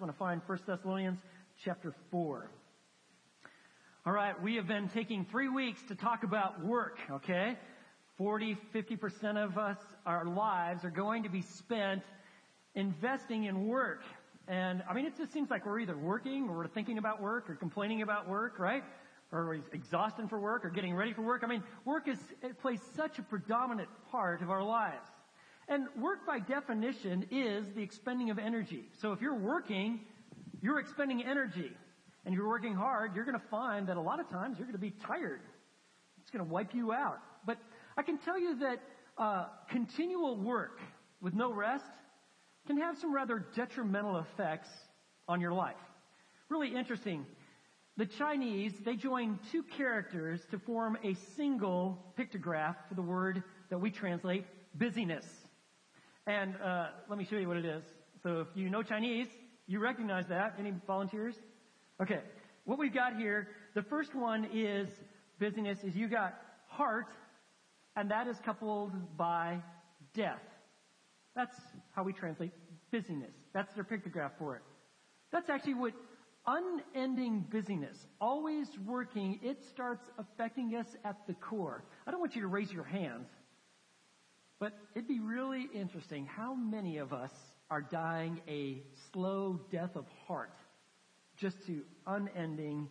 Want to find 1 Thessalonians chapter 4. All right, we have been taking three weeks to talk about work, okay? 40, 50% of us, our lives are going to be spent investing in work. And I mean, it just seems like we're either working or we're thinking about work or complaining about work, right? Or we're exhausting for work or getting ready for work. I mean, work is, it plays such a predominant part of our lives. And work by definition is the expending of energy. So if you're working, you're expending energy and you're working hard, you're going to find that a lot of times you're going to be tired. It's going to wipe you out. But I can tell you that uh, continual work with no rest can have some rather detrimental effects on your life. Really interesting. The Chinese, they join two characters to form a single pictograph for the word that we translate busyness. And uh, let me show you what it is. So if you know Chinese, you recognize that. Any volunteers? Okay. What we've got here, the first one is busyness, is you got heart, and that is coupled by death. That's how we translate busyness. That's their pictograph for it. That's actually what unending busyness, always working, it starts affecting us at the core. I don't want you to raise your hands, but it'd be really interesting how many of us are dying a slow death of heart just to unending,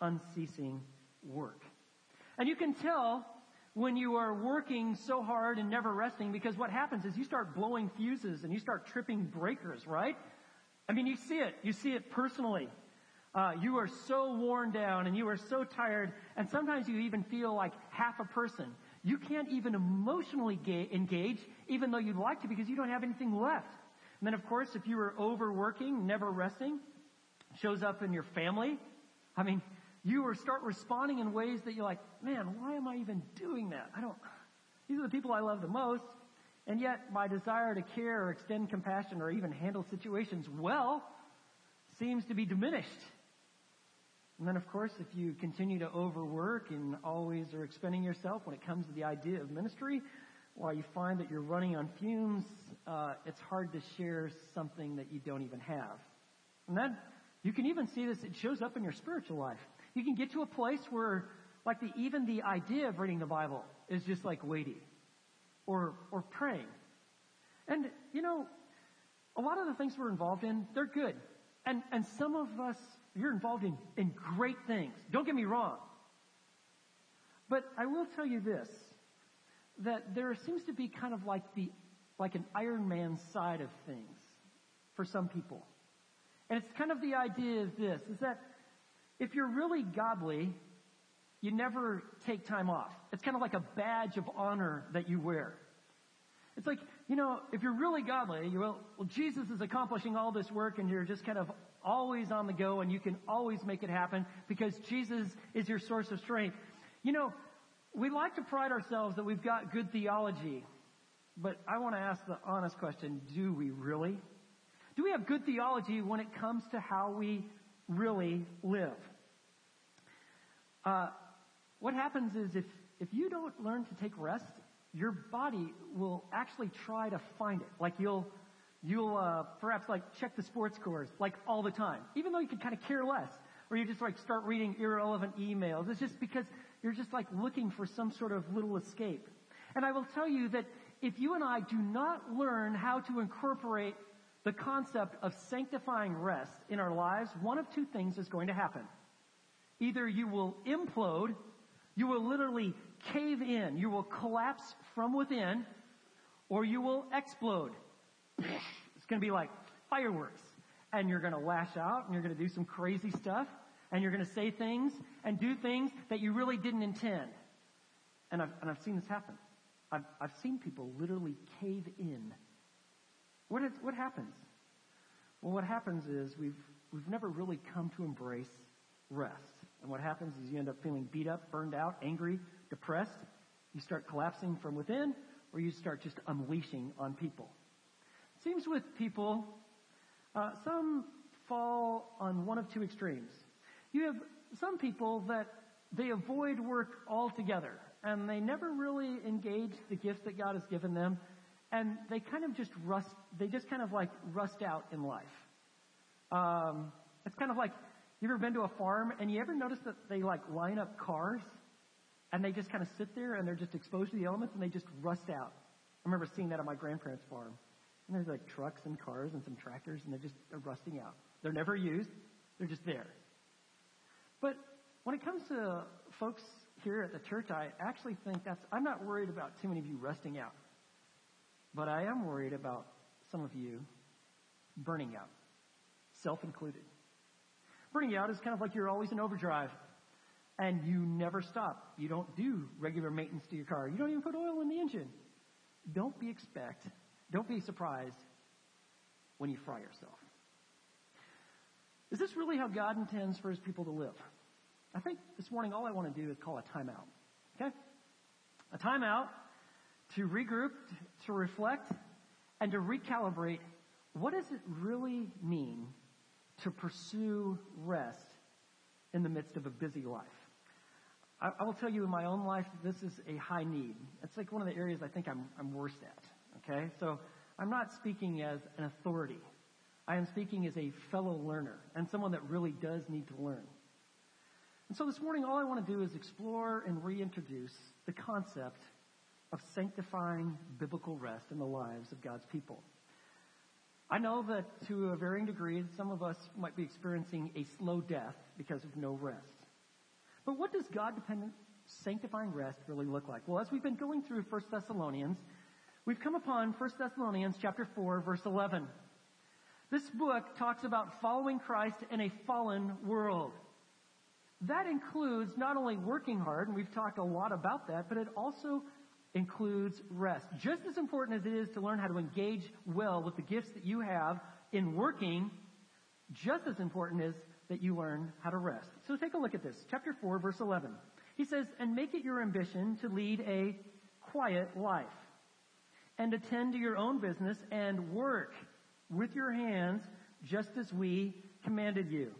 unceasing work. And you can tell when you are working so hard and never resting because what happens is you start blowing fuses and you start tripping breakers, right? I mean, you see it. You see it personally. Uh, you are so worn down and you are so tired and sometimes you even feel like half a person. You can't even emotionally engage even though you'd like to because you don't have anything left. And then of course, if you are overworking, never resting, shows up in your family. I mean, you start responding in ways that you're like, man, why am I even doing that? I don't, these are the people I love the most. And yet my desire to care or extend compassion or even handle situations well seems to be diminished. And then of course, if you continue to overwork and always are expending yourself when it comes to the idea of ministry, while you find that you're running on fumes, uh, it's hard to share something that you don't even have. And then you can even see this, it shows up in your spiritual life. You can get to a place where, like the, even the idea of reading the Bible is just like weighty. Or, or praying. And, you know, a lot of the things we're involved in, they're good. And, and some of us, you're involved in, in great things. Don't get me wrong. But I will tell you this that there seems to be kind of like the, like an Iron Man side of things for some people. And it's kind of the idea is this, is that if you're really godly, you never take time off. It's kind of like a badge of honor that you wear. It's like, you know, if you're really godly, you will, well, Jesus is accomplishing all this work and you're just kind of always on the go and you can always make it happen because Jesus is your source of strength. You know, we like to pride ourselves that we've got good theology, but I want to ask the honest question, do we really? Do we have good theology when it comes to how we really live? Uh, what happens is if, if you don't learn to take rest, your body will actually try to find it. Like you'll, you'll uh, perhaps like check the sports scores like all the time, even though you can kind of care less. Or you just like start reading irrelevant emails. It's just because you're just like looking for some sort of little escape. And I will tell you that if you and I do not learn how to incorporate the concept of sanctifying rest in our lives, one of two things is going to happen. Either you will implode, you will literally cave in, you will collapse from within, or you will explode. It's going to be like fireworks. And you're going to lash out and you're going to do some crazy stuff and you're going to say things and do things that you really didn't intend. And I've, and I've seen this happen. I've, I've seen people literally cave in. What, is, what happens? Well, what happens is we've, we've never really come to embrace rest. And what happens is you end up feeling beat up, burned out, angry, depressed. You start collapsing from within, or you start just unleashing on people. Seems with people, uh, some fall on one of two extremes. You have some people that they avoid work altogether and they never really engage the gifts that God has given them and they kind of just rust, they just kind of like rust out in life. Um, it's kind of like, you ever been to a farm and you ever notice that they like line up cars and they just kind of sit there and they're just exposed to the elements and they just rust out. I remember seeing that on my grandparents' farm. And there's like trucks and cars and some tractors and they're just they're rusting out. They're never used. They're just there. But when it comes to folks here at the church, I actually think that's, I'm not worried about too many of you rusting out. But I am worried about some of you burning out, self included. Burning out is kind of like you're always in overdrive and you never stop. You don't do regular maintenance to your car. You don't even put oil in the engine. Don't be expect, don't be surprised when you fry yourself. Is this really how God intends for his people to live? I think this morning all I want to do is call a timeout. Okay? A timeout to regroup, to reflect, and to recalibrate what does it really mean to pursue rest in the midst of a busy life? I, I will tell you in my own life, this is a high need. It's like one of the areas I think I'm, I'm worst at. Okay? So I'm not speaking as an authority. I am speaking as a fellow learner and someone that really does need to learn. And so this morning, all I want to do is explore and reintroduce the concept of sanctifying biblical rest in the lives of God's people. I know that to a varying degree, some of us might be experiencing a slow death because of no rest. But what does God dependent sanctifying rest really look like? Well, as we've been going through 1 Thessalonians, we've come upon 1 Thessalonians chapter 4 verse 11. This book talks about following Christ in a fallen world. That includes not only working hard, and we've talked a lot about that, but it also includes rest. Just as important as it is to learn how to engage well with the gifts that you have in working, just as important is that you learn how to rest. So take a look at this. Chapter 4, verse 11. He says, And make it your ambition to lead a quiet life, and attend to your own business, and work with your hands, just as we commanded you.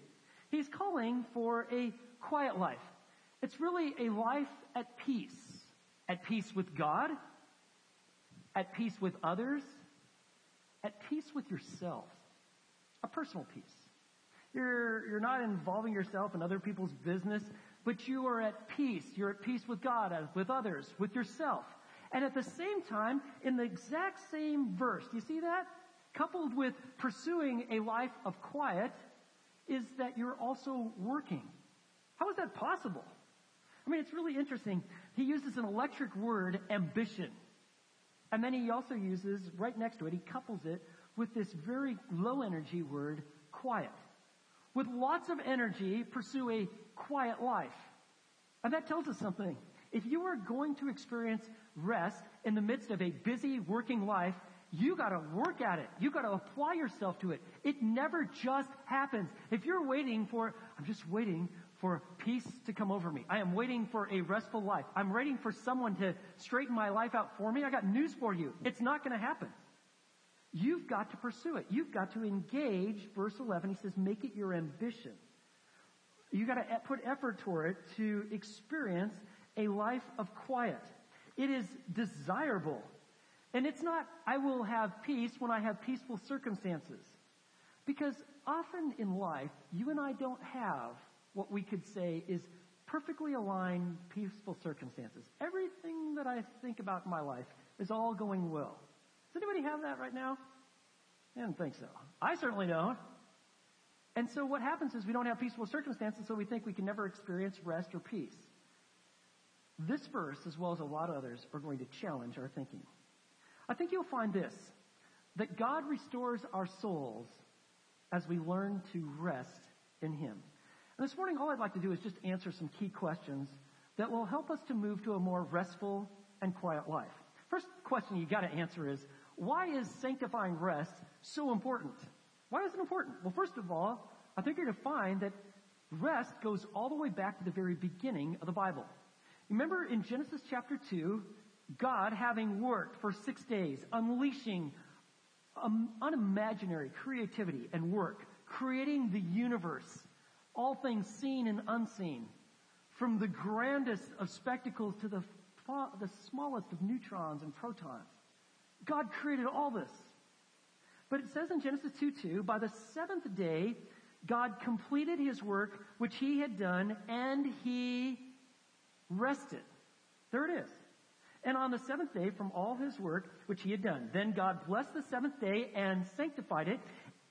He's calling for a quiet life. It's really a life at peace. At peace with God, at peace with others, at peace with yourself. A personal peace. You're, you're not involving yourself in other people's business, but you are at peace. You're at peace with God, with others, with yourself. And at the same time, in the exact same verse, you see that? coupled with pursuing a life of quiet is that you're also working. How is that possible? I mean, it's really interesting. He uses an electric word, ambition. And then he also uses, right next to it, he couples it with this very low energy word, quiet. With lots of energy, pursue a quiet life. And that tells us something. If you are going to experience rest in the midst of a busy working life, you gotta work at it. You gotta apply yourself to it. It never just happens. If you're waiting for, I'm just waiting for peace to come over me. I am waiting for a restful life. I'm waiting for someone to straighten my life out for me. I got news for you. It's not gonna happen. You've got to pursue it. You've got to engage. Verse 11, he says, make it your ambition. You gotta put effort toward it to experience a life of quiet. It is desirable and it's not, I will have peace when I have peaceful circumstances. Because often in life, you and I don't have what we could say is perfectly aligned, peaceful circumstances. Everything that I think about in my life is all going well. Does anybody have that right now? I don't think so. I certainly don't. And so what happens is we don't have peaceful circumstances, so we think we can never experience rest or peace. This verse, as well as a lot of others, are going to challenge our thinking. I think you'll find this that God restores our souls as we learn to rest in Him. And this morning, all I'd like to do is just answer some key questions that will help us to move to a more restful and quiet life. First question you gotta answer is, why is sanctifying rest so important? Why is it important? Well, first of all, I think you're going to find that rest goes all the way back to the very beginning of the Bible. Remember in Genesis chapter 2, God, having worked for six days, unleashing um, unimaginary creativity and work, creating the universe, all things seen and unseen, from the grandest of spectacles to the, the smallest of neutrons and protons. God created all this. But it says in Genesis 2 2, by the seventh day, God completed his work which he had done and he rested. There it is. And on the seventh day from all his work which he had done. Then God blessed the seventh day and sanctified it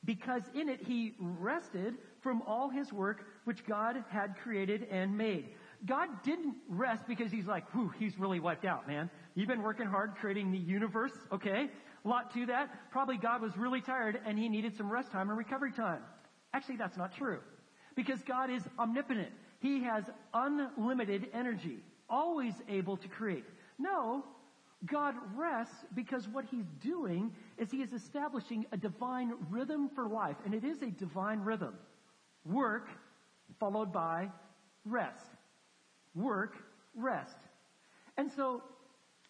because in it he rested from all his work which God had created and made. God didn't rest because he's like, whew, he's really wiped out, man. You've been working hard creating the universe, okay? A lot to that. Probably God was really tired and he needed some rest time and recovery time. Actually, that's not true. Because God is omnipotent. He has unlimited energy, always able to create. No, God rests because what he's doing is he is establishing a divine rhythm for life, and it is a divine rhythm. Work followed by rest. Work, rest. And so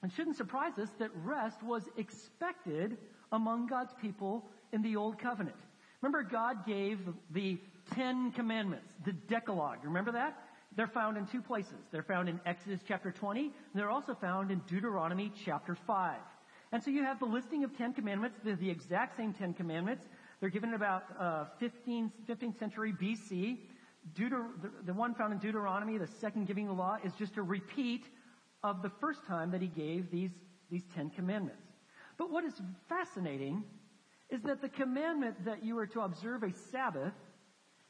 it shouldn't surprise us that rest was expected among God's people in the Old Covenant. Remember, God gave the Ten Commandments, the Decalogue. Remember that? They're found in two places. They're found in Exodus chapter 20, and they're also found in Deuteronomy chapter 5. And so you have the listing of Ten Commandments. They're the exact same Ten Commandments. They're given about uh, 15, 15th century BC. Deuter, the, the one found in Deuteronomy, the second giving the law, is just a repeat of the first time that he gave these, these Ten Commandments. But what is fascinating is that the commandment that you are to observe a Sabbath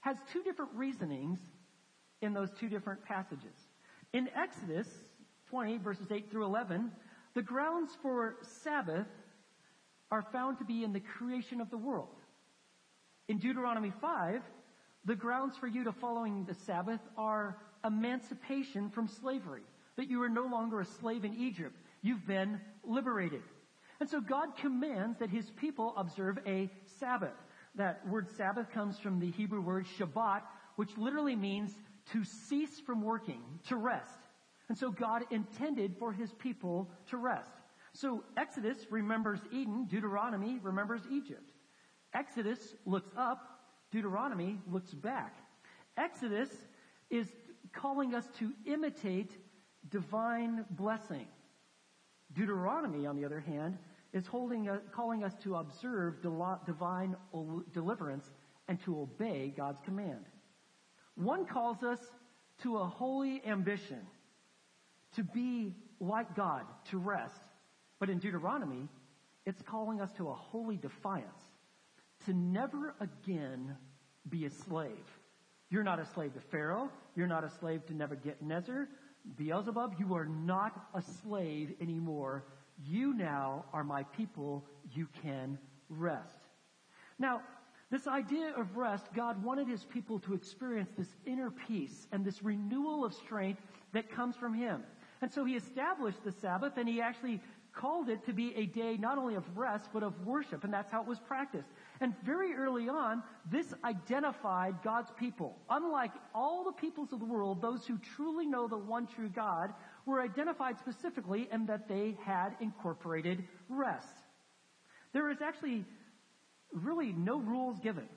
has two different reasonings in those two different passages. In Exodus 20, verses 8 through 11, the grounds for Sabbath are found to be in the creation of the world. In Deuteronomy 5, the grounds for you to following the Sabbath are emancipation from slavery, that you are no longer a slave in Egypt. You've been liberated. And so God commands that his people observe a Sabbath. That word Sabbath comes from the Hebrew word Shabbat, which literally means to cease from working, to rest. And so God intended for his people to rest. So Exodus remembers Eden, Deuteronomy remembers Egypt. Exodus looks up, Deuteronomy looks back. Exodus is calling us to imitate divine blessing. Deuteronomy, on the other hand, is holding, uh, calling us to observe divine deliverance and to obey God's command. One calls us to a holy ambition, to be like God, to rest. But in Deuteronomy, it's calling us to a holy defiance, to never again be a slave. You're not a slave to Pharaoh. You're not a slave to Nebuchadnezzar. Beelzebub, you are not a slave anymore you now are my people. You can rest. Now, this idea of rest, God wanted his people to experience this inner peace and this renewal of strength that comes from him. And so he established the Sabbath and he actually called it to be a day not only of rest, but of worship. And that's how it was practiced. And very early on, this identified God's people. Unlike all the peoples of the world, those who truly know the one true God were identified specifically and that they had incorporated rest. There is actually really no rules given.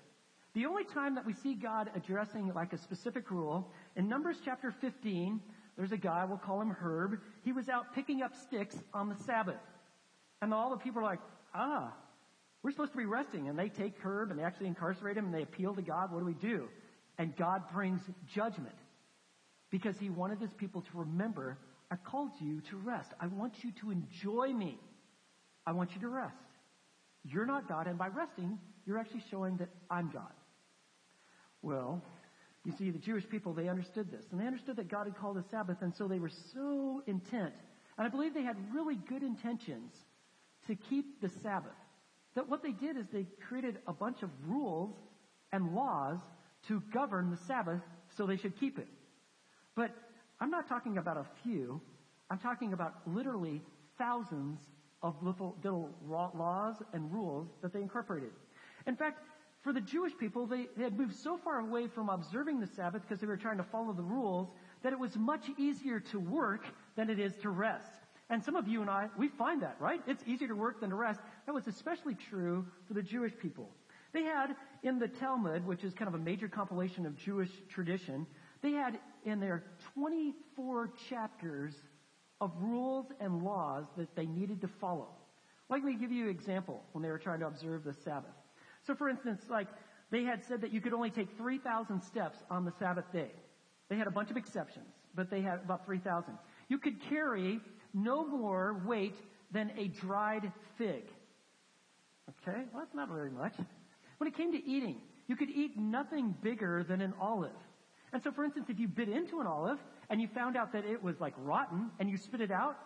The only time that we see God addressing like a specific rule, in Numbers chapter 15, there's a guy, we'll call him Herb. He was out picking up sticks on the Sabbath. And all the people are like, ah, we're supposed to be resting. And they take Herb and they actually incarcerate him and they appeal to God. What do we do? And God brings judgment because he wanted his people to remember I called you to rest. I want you to enjoy me. I want you to rest. You're not God, and by resting, you're actually showing that I'm God. Well, you see, the Jewish people, they understood this. And they understood that God had called the Sabbath, and so they were so intent. And I believe they had really good intentions to keep the Sabbath. That what they did is they created a bunch of rules and laws to govern the Sabbath so they should keep it. But I'm not talking about a few. I'm talking about literally thousands of little, little laws and rules that they incorporated. In fact, for the Jewish people, they, they had moved so far away from observing the Sabbath because they were trying to follow the rules that it was much easier to work than it is to rest. And some of you and I, we find that, right? It's easier to work than to rest. That was especially true for the Jewish people. They had in the Talmud, which is kind of a major compilation of Jewish tradition, they had in there 24 chapters of rules and laws that they needed to follow. Let me give you an example when they were trying to observe the Sabbath. So for instance, like they had said that you could only take 3,000 steps on the Sabbath day. They had a bunch of exceptions, but they had about 3,000. You could carry no more weight than a dried fig. Okay, well that's not very much. When it came to eating, you could eat nothing bigger than an olive. And so for instance, if you bit into an olive and you found out that it was like rotten and you spit it out,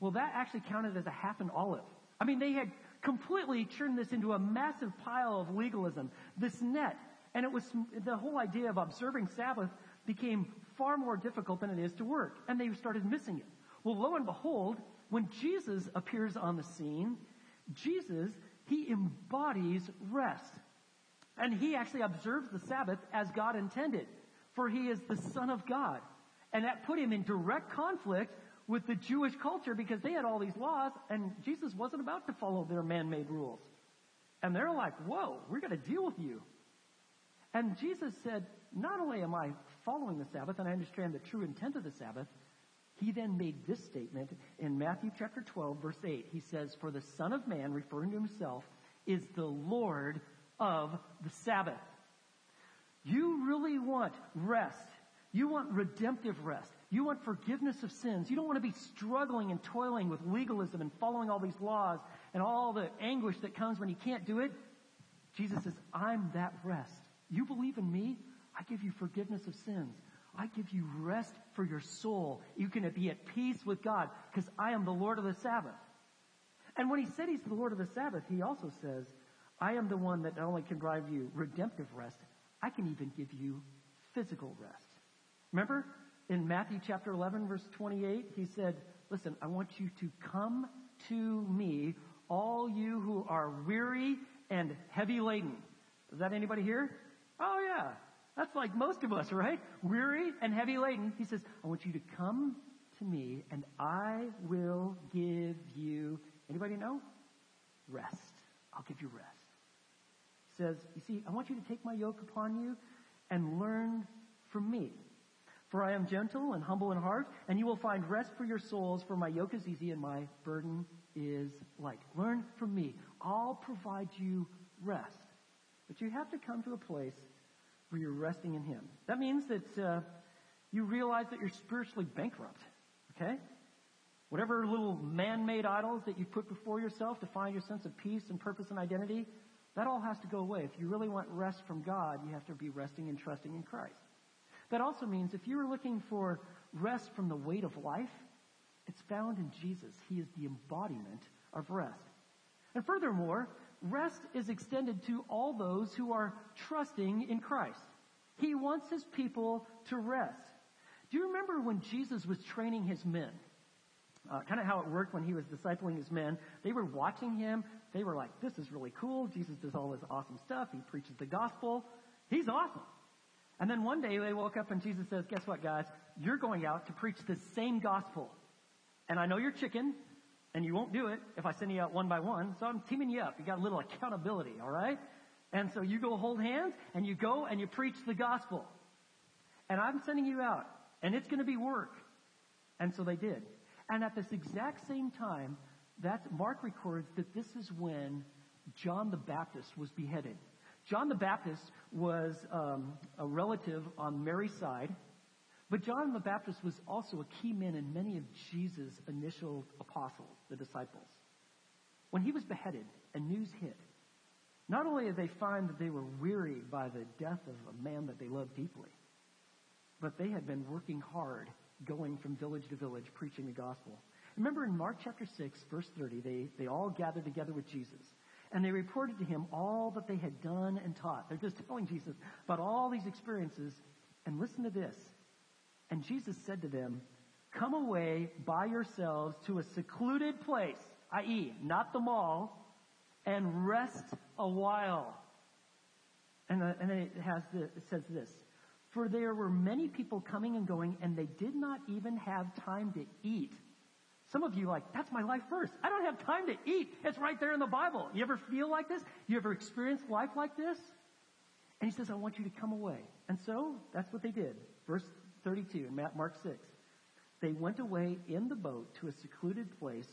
well that actually counted as a half an olive. I mean, they had completely turned this into a massive pile of legalism, this net. And it was, the whole idea of observing Sabbath became far more difficult than it is to work. And they started missing it. Well, lo and behold, when Jesus appears on the scene, Jesus, he embodies rest. And he actually observes the Sabbath as God intended, for he is the Son of God. And that put him in direct conflict with the Jewish culture because they had all these laws and Jesus wasn't about to follow their man-made rules. And they're like, whoa, we're going to deal with you. And Jesus said, not only am I following the Sabbath and I understand the true intent of the Sabbath, he then made this statement in Matthew chapter 12 verse 8. He says, for the Son of Man, referring to himself, is the Lord of the Sabbath. You really want rest. You want redemptive rest. You want forgiveness of sins. You don't want to be struggling and toiling with legalism and following all these laws and all the anguish that comes when you can't do it. Jesus says, I'm that rest. You believe in me? I give you forgiveness of sins. I give you rest for your soul. You can be at peace with God because I am the Lord of the Sabbath. And when he said he's the Lord of the Sabbath, he also says, I am the one that not only can drive you redemptive rest, I can even give you physical rest. Remember, in Matthew chapter 11 verse 28, he said, listen, I want you to come to me, all you who are weary and heavy laden. Is that anybody here? Oh yeah. That's like most of us, right? Weary and heavy laden. He says, I want you to come to me and I will give you, anybody know? Rest. I'll give you rest. Says, you see, I want you to take my yoke upon you and learn from me. For I am gentle and humble in heart, and you will find rest for your souls, for my yoke is easy and my burden is light. Learn from me. I'll provide you rest. But you have to come to a place where you're resting in Him. That means that uh, you realize that you're spiritually bankrupt. Okay? Whatever little man-made idols that you put before yourself to find your sense of peace and purpose and identity, that all has to go away. If you really want rest from God, you have to be resting and trusting in Christ. That also means if you're looking for rest from the weight of life, it's found in Jesus. He is the embodiment of rest. And furthermore, rest is extended to all those who are trusting in Christ. He wants his people to rest. Do you remember when Jesus was training his men? Uh, kind of how it worked when he was discipling his men. They were watching him. They were like, this is really cool. Jesus does all this awesome stuff. He preaches the gospel. He's awesome. And then one day they woke up and Jesus says, guess what guys? You're going out to preach the same gospel. And I know you're chicken, and you won't do it if I send you out one by one, so I'm teaming you up. You got a little accountability, alright? And so you go hold hands, and you go and you preach the gospel. And I'm sending you out, and it's gonna be work. And so they did. And at this exact same time, that Mark records that this is when John the Baptist was beheaded. John the Baptist was um, a relative on Mary's side, but John the Baptist was also a key man in many of Jesus' initial apostles, the disciples. When he was beheaded and news hit, not only did they find that they were weary by the death of a man that they loved deeply, but they had been working hard going from village to village preaching the gospel. Remember in Mark chapter 6, verse 30, they, they all gathered together with Jesus. And they reported to him all that they had done and taught. They're just telling Jesus about all these experiences. And listen to this. And Jesus said to them, Come away by yourselves to a secluded place, i.e., not the mall, and rest a while. And, uh, and then it has the, it says this. For there were many people coming and going, and they did not even have time to eat. Some of you like, that's my life first. I don't have time to eat. It's right there in the Bible. You ever feel like this? You ever experience life like this? And he says, I want you to come away. And so that's what they did. Verse 32 in Mark 6. They went away in the boat to a secluded place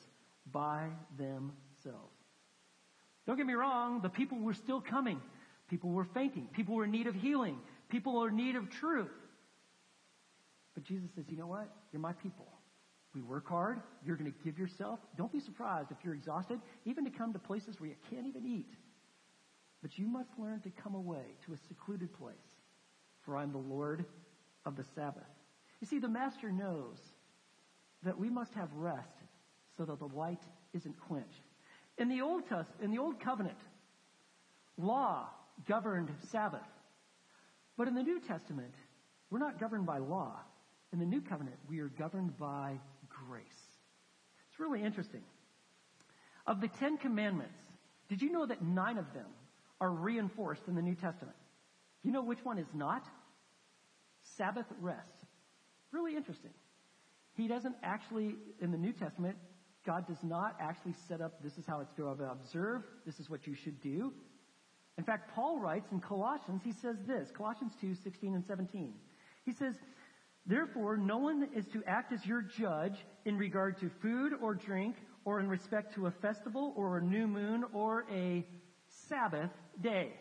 by themselves. themselves. Don't get me wrong, the people were still coming. People were fainting. People were in need of healing. People are in need of truth. But Jesus says, you know what? You're my people. We work hard. You're going to give yourself. Don't be surprised if you're exhausted, even to come to places where you can't even eat. But you must learn to come away to a secluded place, for I'm the Lord of the Sabbath. You see, the Master knows that we must have rest so that the light isn't quenched. In the Old Testament, in the Old Covenant, law governed Sabbath. But in the New Testament, we're not governed by law. In the New Covenant, we are governed by grace. It's really interesting. Of the Ten Commandments, did you know that nine of them are reinforced in the New Testament? You know which one is not? Sabbath rest. Really interesting. He doesn't actually, in the New Testament, God does not actually set up this is how it's to observe, this is what you should do. In fact, Paul writes in Colossians, he says this, Colossians 2, 16 and 17. He says, Therefore, no one is to act as your judge in regard to food or drink, or in respect to a festival, or a new moon, or a Sabbath day.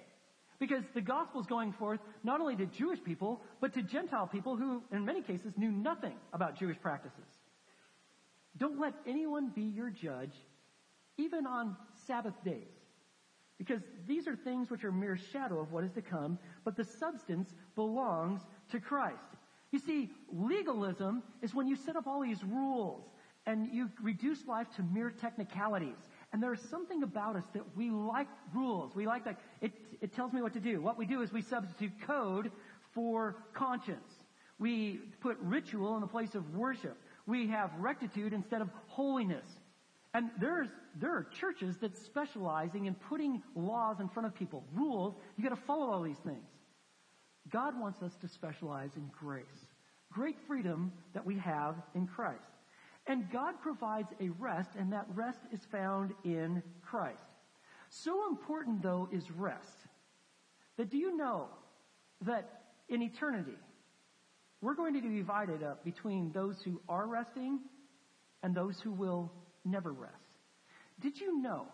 Because the gospel is going forth not only to Jewish people, but to Gentile people who, in many cases, knew nothing about Jewish practices. Don't let anyone be your judge, even on Sabbath days. Because these are things which are mere shadow of what is to come, but the substance belongs to Christ. You see, legalism is when you set up all these rules and you reduce life to mere technicalities. And there's something about us that we like rules. We like that. It, it tells me what to do. What we do is we substitute code for conscience. We put ritual in the place of worship. We have rectitude instead of holiness. And there's, there are churches that specializing in putting laws in front of people, rules. You gotta follow all these things. God wants us to specialize in grace. Great freedom that we have in Christ. And God provides a rest, and that rest is found in Christ. So important, though, is rest. That do you know that in eternity, we're going to be divided up between those who are resting and those who will never rest. Did you know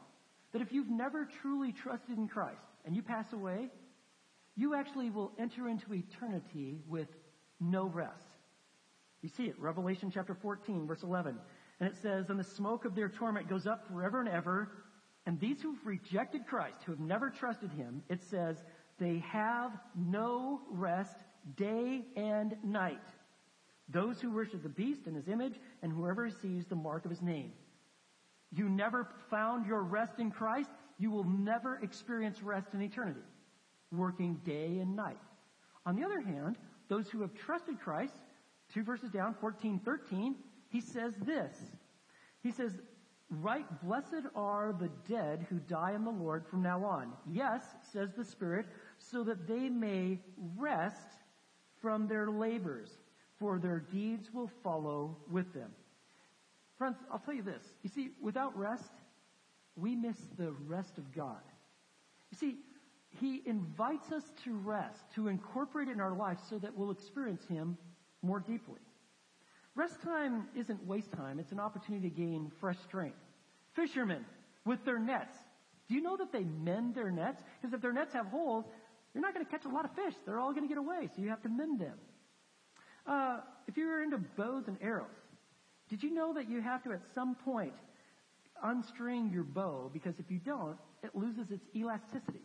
that if you've never truly trusted in Christ and you pass away, you actually will enter into eternity with no rest. You see it, Revelation chapter 14, verse 11. And it says, And the smoke of their torment goes up forever and ever. And these who've rejected Christ, who have never trusted him, it says, they have no rest day and night. Those who worship the beast and his image, and whoever receives the mark of his name. You never found your rest in Christ, you will never experience rest in eternity working day and night. On the other hand, those who have trusted Christ, two verses down, 14, 13, he says this. He says, Right, blessed are the dead who die in the Lord from now on. Yes, says the Spirit, so that they may rest from their labors, for their deeds will follow with them. Friends, I'll tell you this. You see, without rest, we miss the rest of God. You see, he invites us to rest, to incorporate it in our life so that we'll experience Him more deeply. Rest time isn't waste time, it's an opportunity to gain fresh strength. Fishermen with their nets. Do you know that they mend their nets? Because if their nets have holes, you're not going to catch a lot of fish. They're all going to get away, so you have to mend them. Uh, if you're into bows and arrows, did you know that you have to at some point unstring your bow because if you don't, it loses its elasticity.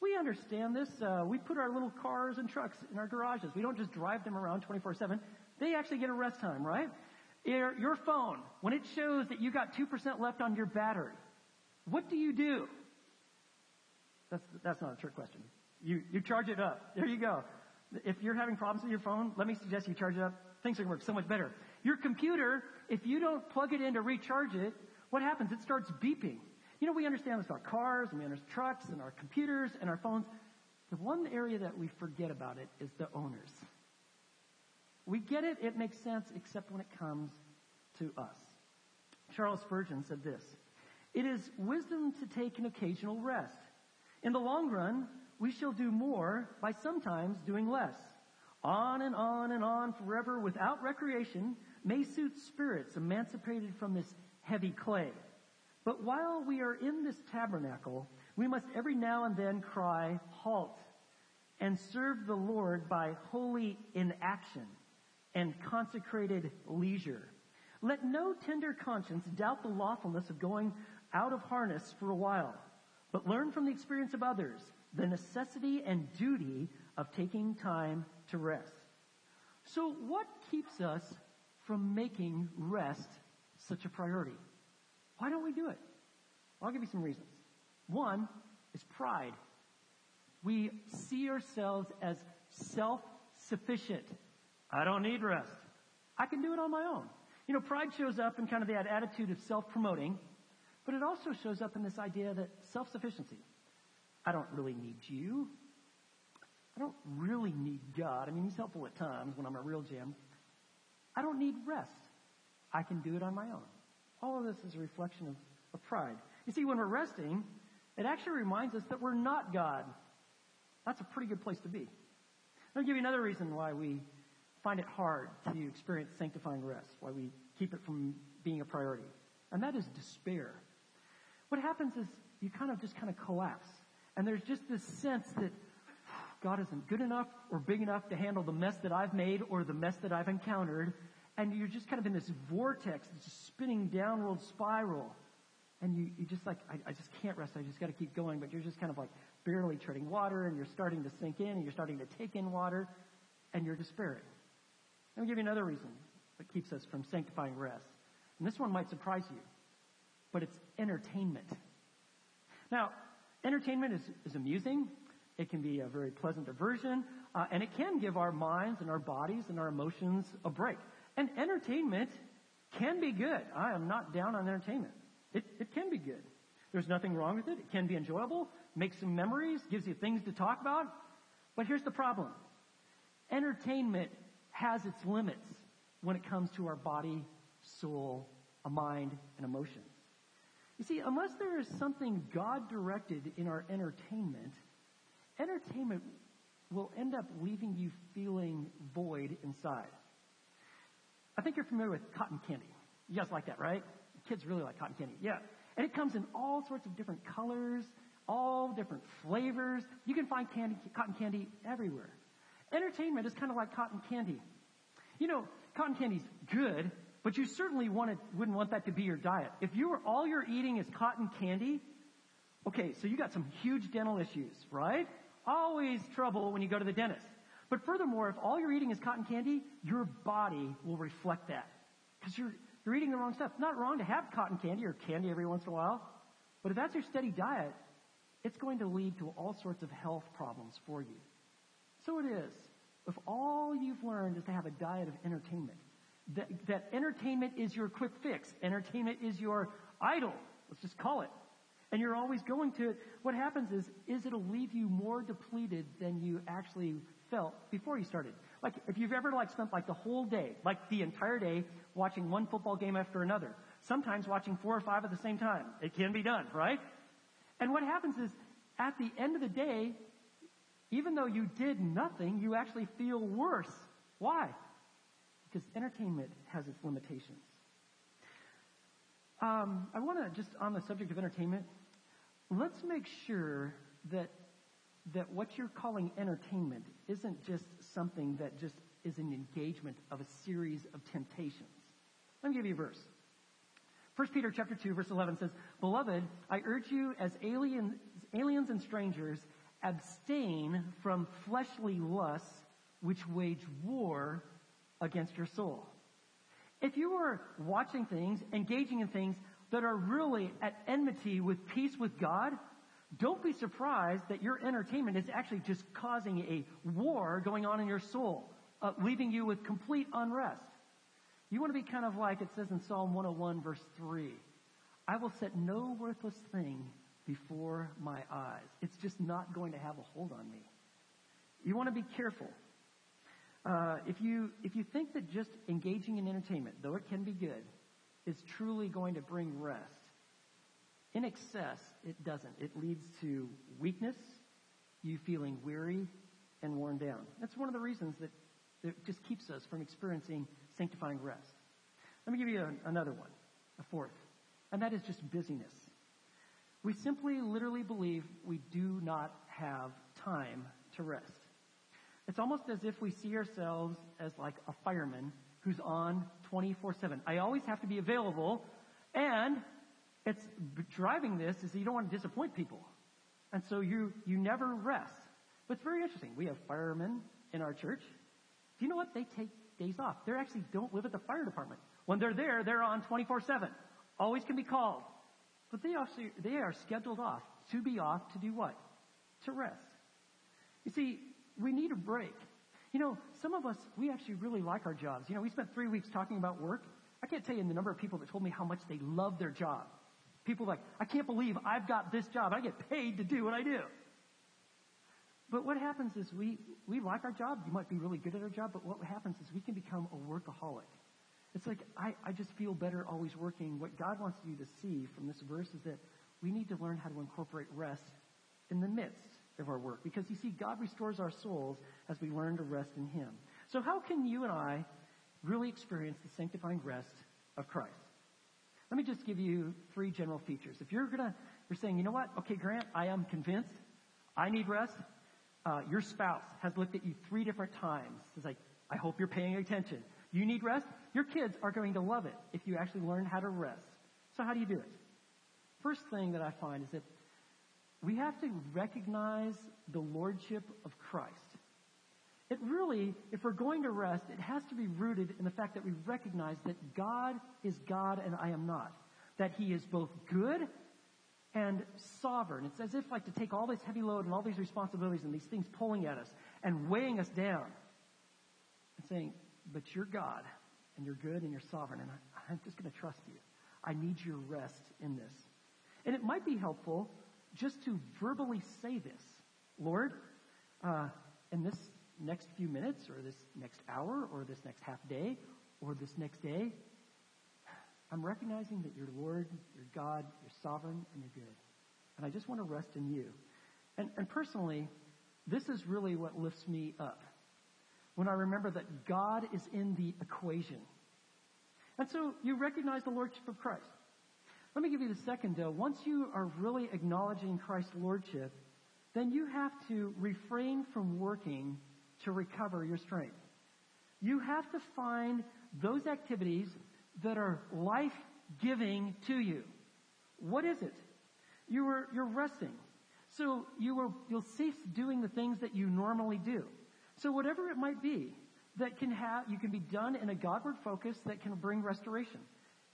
We understand this. Uh, we put our little cars and trucks in our garages. We don't just drive them around 24-7. They actually get a rest time, right? Your, your phone, when it shows that you got 2% left on your battery, what do you do? That's, that's not a trick question. You, you charge it up. There you go. If you're having problems with your phone, let me suggest you charge it up. Things are going to work so much better. Your computer, if you don't plug it in to recharge it, what happens? It starts beeping. You know, we understand this about cars, and we understand trucks, and our computers, and our phones. The one area that we forget about it is the owners. We get it, it makes sense, except when it comes to us. Charles Spurgeon said this It is wisdom to take an occasional rest. In the long run, we shall do more by sometimes doing less. On and on and on forever without recreation may suit spirits emancipated from this heavy clay. But while we are in this tabernacle, we must every now and then cry, halt, and serve the Lord by holy inaction and consecrated leisure. Let no tender conscience doubt the lawfulness of going out of harness for a while, but learn from the experience of others the necessity and duty of taking time to rest. So what keeps us from making rest such a priority? Why don't we do it? I'll give you some reasons. One is pride. We see ourselves as self-sufficient. I don't need rest. I can do it on my own. You know, pride shows up in kind of that attitude of self-promoting, but it also shows up in this idea that self-sufficiency. I don't really need you. I don't really need God. I mean, He's helpful at times when I'm a real jam. I don't need rest. I can do it on my own. All of this is a reflection of, of pride. You see, when we're resting, it actually reminds us that we're not God. That's a pretty good place to be. I'll give you another reason why we find it hard to experience sanctifying rest, why we keep it from being a priority. And that is despair. What happens is you kind of just kind of collapse. And there's just this sense that God isn't good enough or big enough to handle the mess that I've made or the mess that I've encountered. And you're just kind of in this vortex, this spinning downward spiral. And you, you just like, I, I just can't rest. I just got to keep going. But you're just kind of like barely treading water and you're starting to sink in and you're starting to take in water and you're despairing. Let me give you another reason that keeps us from sanctifying rest. And this one might surprise you, but it's entertainment. Now, entertainment is, is amusing. It can be a very pleasant diversion, uh, and it can give our minds and our bodies and our emotions a break. And entertainment can be good. I am not down on entertainment. It, it can be good. There's nothing wrong with it. It can be enjoyable, makes some memories, gives you things to talk about. But here's the problem. Entertainment has its limits when it comes to our body, soul, a mind, and emotions. You see, unless there is something God directed in our entertainment, entertainment will end up leaving you feeling void inside. I think you're familiar with cotton candy. You guys like that, right? Kids really like cotton candy. Yeah. And it comes in all sorts of different colors, all different flavors. You can find candy, cotton candy everywhere. Entertainment is kind of like cotton candy. You know, cotton candy's good, but you certainly wanted, wouldn't want that to be your diet. If you were, all you're eating is cotton candy, okay, so you got some huge dental issues, right? Always trouble when you go to the dentist. But furthermore, if all you're eating is cotton candy, your body will reflect that. Because you're, you're eating the wrong stuff. It's not wrong to have cotton candy or candy every once in a while. But if that's your steady diet, it's going to lead to all sorts of health problems for you. So it is. If all you've learned is to have a diet of entertainment, that, that entertainment is your quick fix, entertainment is your idol, let's just call it, and you're always going to it, what happens is, is it'll leave you more depleted than you actually felt before you started. Like, if you've ever like spent like the whole day, like the entire day, watching one football game after another, sometimes watching four or five at the same time. It can be done, right? And what happens is, at the end of the day, even though you did nothing, you actually feel worse. Why? Because entertainment has its limitations. Um, I want to just on the subject of entertainment, let's make sure that that what you're calling entertainment isn't just something that just is an engagement of a series of temptations. Let me give you a verse. 1 Peter chapter 2 verse 11 says, Beloved, I urge you as aliens, aliens and strangers abstain from fleshly lusts which wage war against your soul. If you are watching things, engaging in things that are really at enmity with peace with God, don't be surprised that your entertainment is actually just causing a war going on in your soul, uh, leaving you with complete unrest. You want to be kind of like it says in Psalm 101 verse 3. I will set no worthless thing before my eyes. It's just not going to have a hold on me. You want to be careful. Uh, if you if you think that just engaging in entertainment, though it can be good, is truly going to bring rest, in excess, it doesn't. It leads to weakness, you feeling weary and worn down. That's one of the reasons that, that just keeps us from experiencing sanctifying rest. Let me give you a, another one, a fourth. and that is just busyness. We simply literally believe we do not have time to rest. It's almost as if we see ourselves as like a fireman who's on 24-7. I always have to be available, and it's driving this is you don't want to disappoint people. And so you, you never rest. But it's very interesting. We have firemen in our church. Do you know what? They take days off. They actually don't live at the fire department. When they're there, they're on 24-7. Always can be called. But they actually, they are scheduled off to be off to do what? To rest. You see, we need a break. You know, some of us, we actually really like our jobs. You know, we spent three weeks talking about work. I can't tell you the number of people that told me how much they love their job. People like, I can't believe I've got this job. I get paid to do what I do. But what happens is we, we like our job. You might be really good at our job, but what happens is we can become a workaholic. It's like, I, I just feel better always working. What God wants you to see from this verse is that we need to learn how to incorporate rest in the midst of our work. Because you see, God restores our souls as we learn to rest in Him. So how can you and I really experience the sanctifying rest of Christ? Let me just give you three general features. If you're gonna, you're saying, you know what? Okay, Grant, I am convinced. I need rest. Uh, your spouse has looked at you three different times. It's like, I hope you're paying attention. You need rest. Your kids are going to love it if you actually learn how to rest. So how do you do it? First thing that I find is that we have to recognize the lordship of Christ. It really, if we're going to rest, it has to be rooted in the fact that we recognize that God is God and I am not. That He is both good and sovereign. It's as if like to take all this heavy load and all these responsibilities and these things pulling at us and weighing us down and saying, but you're God and you're good and you're sovereign and I, I'm just going to trust you. I need your rest in this. And it might be helpful just to verbally say this. Lord, uh, in this next few minutes or this next hour or this next half day or this next day, I'm recognizing that you're Lord, you're God, you're sovereign, and you're good. And I just want to rest in you. And, and personally, this is really what lifts me up. When I remember that God is in the equation. And so you recognize the Lordship of Christ. Let me give you the second though. Once you are really acknowledging Christ's Lordship, then you have to refrain from working to recover your strength. You have to find those activities that are life-giving to you. What is it? You are, you're resting. So you will, you'll cease doing the things that you normally do. So whatever it might be that can have, you can be done in a Godward focus that can bring restoration.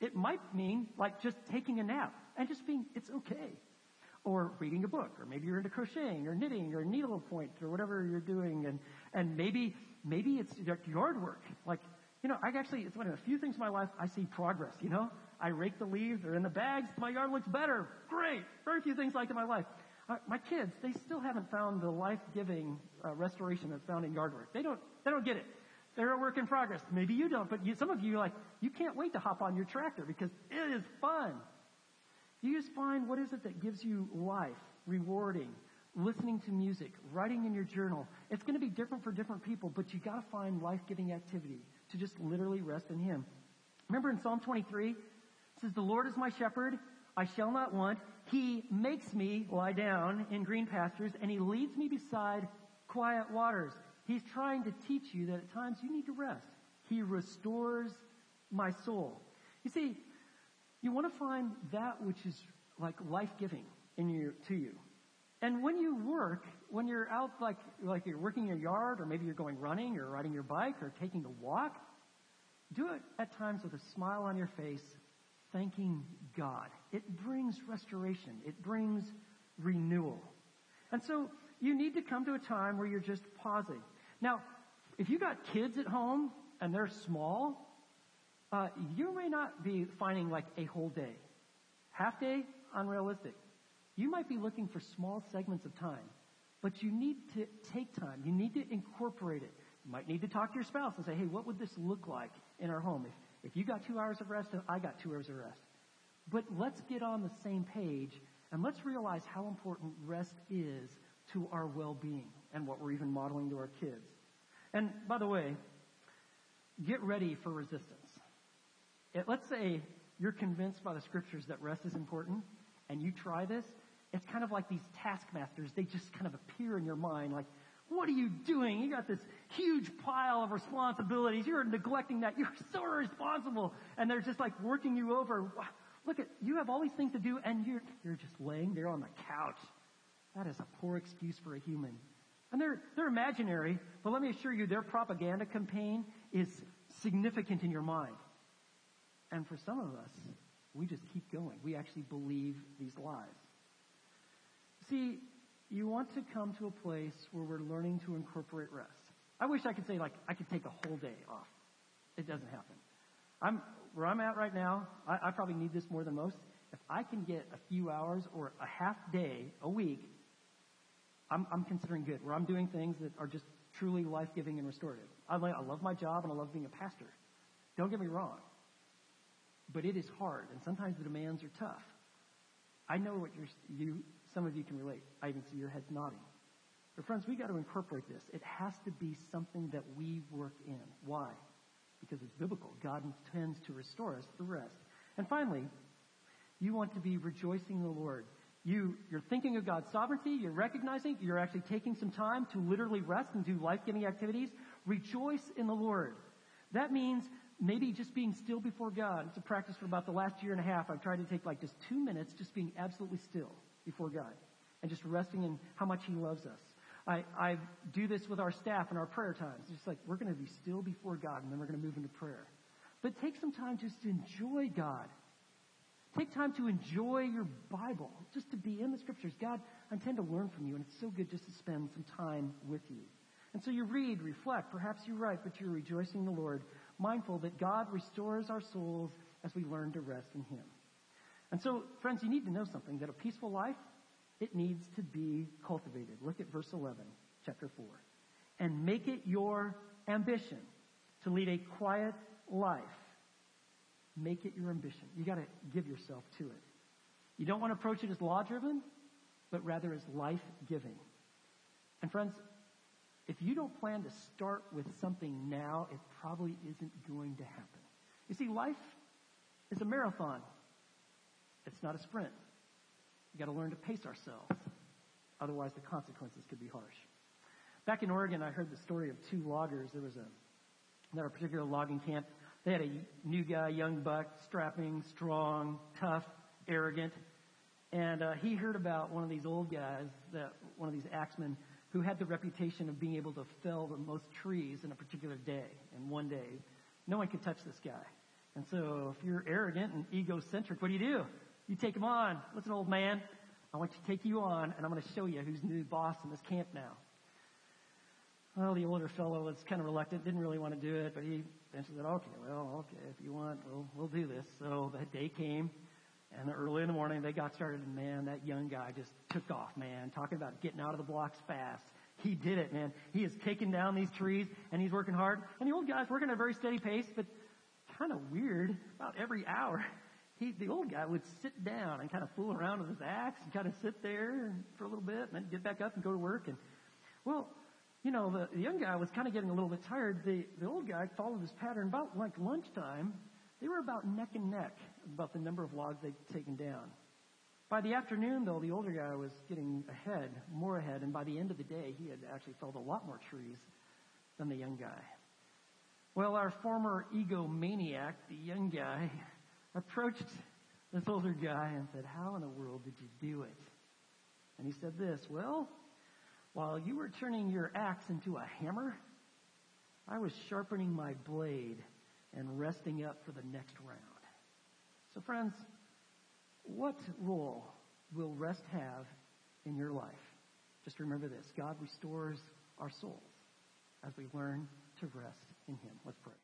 It might mean like just taking a nap and just being, it's okay. Or reading a book, or maybe you're into crocheting or knitting or needlepoint or whatever you're doing and, and maybe, maybe it's yard work. Like you know, I actually, it's one of the few things in my life I see progress, you know? I rake the leaves, they're in the bags, my yard looks better. Great. Very few things like in my life. Uh, my kids, they still haven't found the life-giving uh, restoration that's found in yard work. They don't, they don't get it. They're a work in progress. Maybe you don't, but you, some of you are like, you can't wait to hop on your tractor because it is fun. You just find what is it that gives you life, rewarding, listening to music, writing in your journal. It's going to be different for different people, but you got to find life-giving activity to just literally rest in Him. Remember in Psalm 23, it says, The Lord is my shepherd, I shall not want. He makes me lie down in green pastures, and He leads me beside quiet waters. He's trying to teach you that at times you need to rest. He restores my soul. You see, you want to find that which is like life-giving in your, to you. And when you work, when you're out like, like you're working your yard or maybe you're going running or riding your bike or taking a walk, do it at times with a smile on your face, thanking God. It brings restoration. It brings renewal. And so you need to come to a time where you're just pausing. Now, if you got kids at home and they're small, uh, you may not be finding like a whole day. Half day, unrealistic. You might be looking for small segments of time, but you need to take time. You need to incorporate it. You might need to talk to your spouse and say, hey, what would this look like in our home? If, if you got two hours of rest and I got two hours of rest. But let's get on the same page and let's realize how important rest is to our well-being and what we're even modeling to our kids. And by the way, get ready for resistance. It, let's say you're convinced by the scriptures that rest is important and you try this, it's kind of like these taskmasters. They just kind of appear in your mind like, what are you doing? You got this huge pile of responsibilities. You're neglecting that. You're so irresponsible. And they're just like working you over. Look at, you have all these things to do and you're, you're just laying there on the couch. That is a poor excuse for a human. And they're, they're imaginary, but let me assure you, their propaganda campaign is significant in your mind. And for some of us, we just keep going. We actually believe these lies. See, you want to come to a place where we're learning to incorporate rest. I wish I could say like I could take a whole day off. It doesn't happen. I'm where I'm at right now. I, I probably need this more than most. If I can get a few hours or a half day a week, I'm, I'm considering good. Where I'm doing things that are just truly life giving and restorative. I, I love my job and I love being a pastor. Don't get me wrong. But it is hard, and sometimes the demands are tough. I know what you're, you, some of you can relate. I even see your heads nodding. But friends, we got to incorporate this. It has to be something that we work in. Why? Because it's biblical. God intends to restore us through rest. And finally, you want to be rejoicing in the Lord. You, you're thinking of God's sovereignty. You're recognizing. You're actually taking some time to literally rest and do life-giving activities. Rejoice in the Lord. That means maybe just being still before God. It's a practice for about the last year and a half. I've tried to take like just two minutes just being absolutely still before God and just resting in how much He loves us. I, I do this with our staff in our prayer times. It's just like we're going to be still before God and then we're going to move into prayer. But take some time just to enjoy God. Take time to enjoy your Bible, just to be in the scriptures. God, I intend to learn from you, and it's so good just to spend some time with you. And so you read, reflect, perhaps you write, but you're rejoicing in the Lord, mindful that God restores our souls as we learn to rest in Him. And so, friends, you need to know something that a peaceful life, it needs to be cultivated. Look at verse 11, chapter 4. And make it your ambition to lead a quiet life Make it your ambition. You got to give yourself to it. You don't want to approach it as law driven, but rather as life giving. And friends, if you don't plan to start with something now, it probably isn't going to happen. You see, life is a marathon. It's not a sprint. You got to learn to pace ourselves. Otherwise, the consequences could be harsh. Back in Oregon, I heard the story of two loggers. There was a, at a particular logging camp, they had a new guy, young buck, strapping, strong, tough, arrogant. And uh, he heard about one of these old guys, that one of these axemen, who had the reputation of being able to fell the most trees in a particular day, in one day. No one could touch this guy. And so if you're arrogant and egocentric, what do you do? You take him on. Listen, old man, I want to take you on, and I'm going to show you who's the new boss in this camp now. Well, the older fellow was kind of reluctant, didn't really want to do it, but he eventually said, okay, well, okay, if you want, we'll, we'll do this. So that day came, and early in the morning they got started, and man, that young guy just took off, man, talking about getting out of the blocks fast. He did it, man. He is taking down these trees, and he's working hard. And the old guy's working at a very steady pace, but kind of weird. About every hour, he, the old guy would sit down and kind of fool around with his axe and kind of sit there for a little bit and then get back up and go to work. And well, you know, the, the young guy was kind of getting a little bit tired. The, the old guy followed his pattern. About like lunchtime, they were about neck and neck about the number of logs they'd taken down. By the afternoon, though, the older guy was getting ahead, more ahead, and by the end of the day, he had actually felled a lot more trees than the young guy. Well, our former egomaniac, the young guy, approached this older guy and said, How in the world did you do it? And he said this, Well, while you were turning your axe into a hammer, I was sharpening my blade and resting up for the next round. So, friends, what role will rest have in your life? Just remember this God restores our souls as we learn to rest in Him. Let's pray.